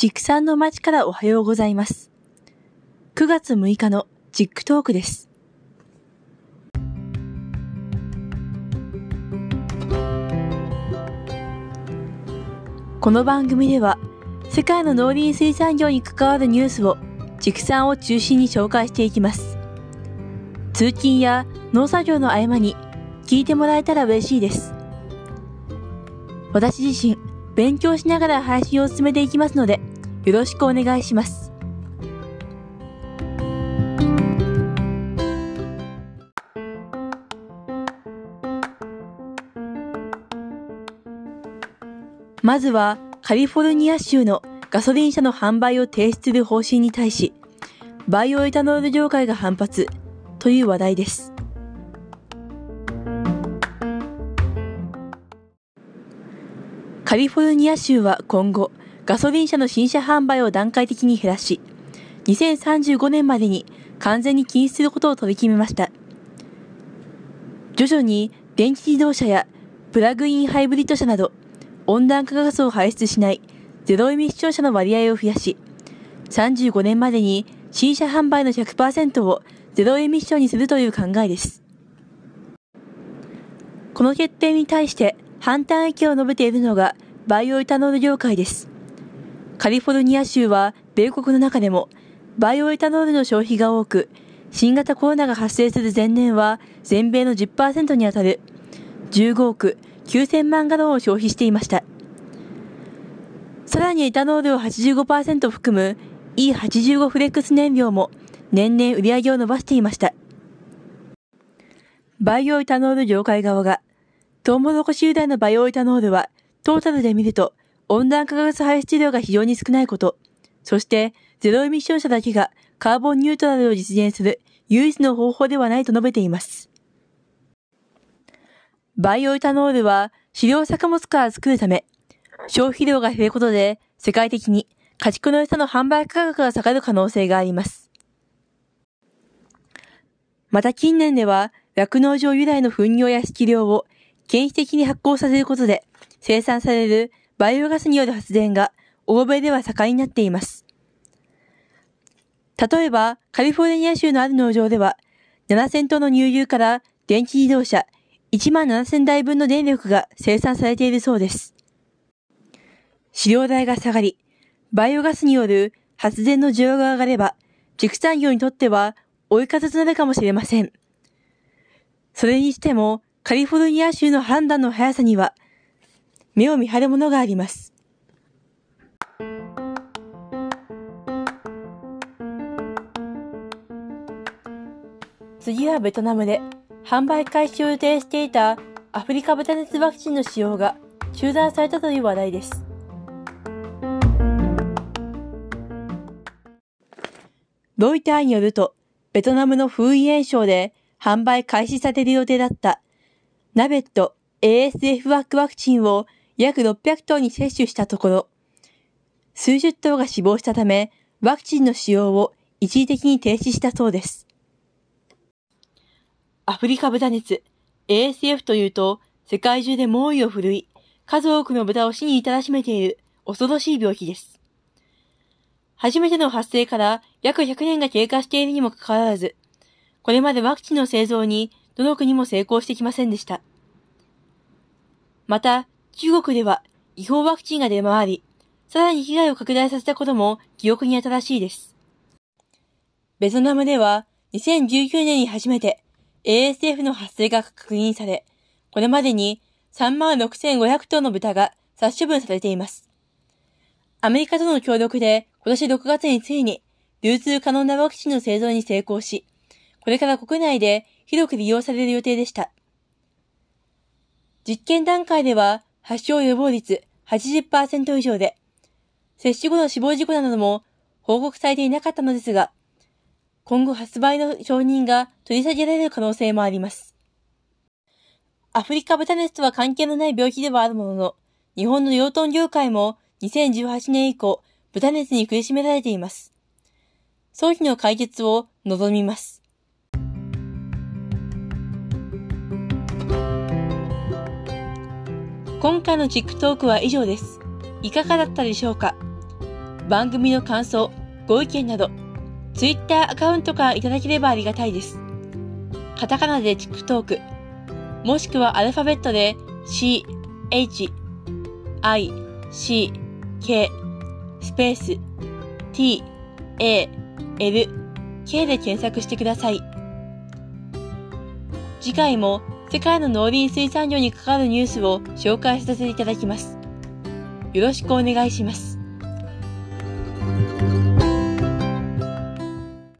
畜産の町からおはようございます。9月6日のジックトークです。この番組では世界の農林水産業に関わるニュースを畜産を中心に紹介していきます。通勤や農作業の合間に聞いてもらえたら嬉しいです。私自身、勉強しながら配信を進めていきますので、よろしくお願いします。まずは、カリフォルニア州のガソリン車の販売を停止する方針に対し、バイオエタノール業界が反発という話題です。カリフォルニア州は今後、ガソリン車の新車販売を段階的に減らし、2035年までに完全に禁止することを取り決めました。徐々に電気自動車やプラグインハイブリッド車など温暖化ガスを排出しないゼロエミッション車の割合を増やし、35年までに新車販売の100%をゼロエミッションにするという考えです。この決定に対して反対意見を述べているのがバイオエタノール業界です。カリフォルニア州は米国の中でもバイオエタノールの消費が多く、新型コロナが発生する前年は全米の10%にあたる15億9000万ガロンを消費していました。さらにエタノールを85%含む E85 フレックス燃料も年々売り上げを伸ばしていました。バイオエタノール業界側がトウモロコシ由来のバイオエタノールは、トータルで見ると、温暖化ガス排出量が非常に少ないこと、そしてゼロエミッション車だけがカーボンニュートラルを実現する唯一の方法ではないと述べています。バイオエタノールは飼料作物から作るため、消費量が減ることで世界的に家畜の餌の販売価格が下がる可能性があります。また近年では、酪農場由来の糞尿や色料を原始的に発酵させることで生産されるバイオガスによる発電が欧米では盛んになっています。例えば、カリフォルニア州のある農場では、7000トンの乳牛から電気自動車1万7000台分の電力が生産されているそうです。飼料代が下がり、バイオガスによる発電の需要が上がれば、畜産業にとっては追い風となるかもしれません。それにしても、カリフォルニア州の判断の速さには、目を見張るものがあります。次はベトナムで販売開始を予定していたアフリカ豚熱ワクチンの使用が中断されたという話題です。ロイターによると、ベトナムの風炎症で販売開始される予定だったナベット ASF ワックワクチンを約600頭に接種したところ、数十頭が死亡したため、ワクチンの使用を一時的に停止したそうです。アフリカ豚熱 ASF というと、世界中で猛威を振るい、数多くの豚を死に至らしめている恐ろしい病気です。初めての発生から約100年が経過しているにもかかわらず、これまでワクチンの製造にどの国も成功してきませんでした。また、中国では違法ワクチンが出回り、さらに被害を拡大させたことも記憶に新しいです。ベトナムでは2019年に初めて ASF の発生が確認され、これまでに36,500頭の豚が殺処分されています。アメリカとの協力で今年6月についに流通可能なワクチンの製造に成功し、これから国内で広く利用される予定でした。実験段階では発症予防率80%以上で、接種後の死亡事故なども報告されていなかったのですが、今後発売の承認が取り下げられる可能性もあります。アフリカ豚熱とは関係のない病気ではあるものの、日本の養豚業界も2018年以降、豚熱に苦しめられています。早期の解決を望みます。今回のチックトークは以上です。いかがだったでしょうか？番組の感想、ご意見など、Twitter アカウントからいただければありがたいです。カタカナでチックトーク、もしくはアルファベットで C, H, I, C, K, スペース T, A, L, K で検索してください。次回も世界の農林水産業に関わるニュースを紹介させていただきます。よろしくお願いします。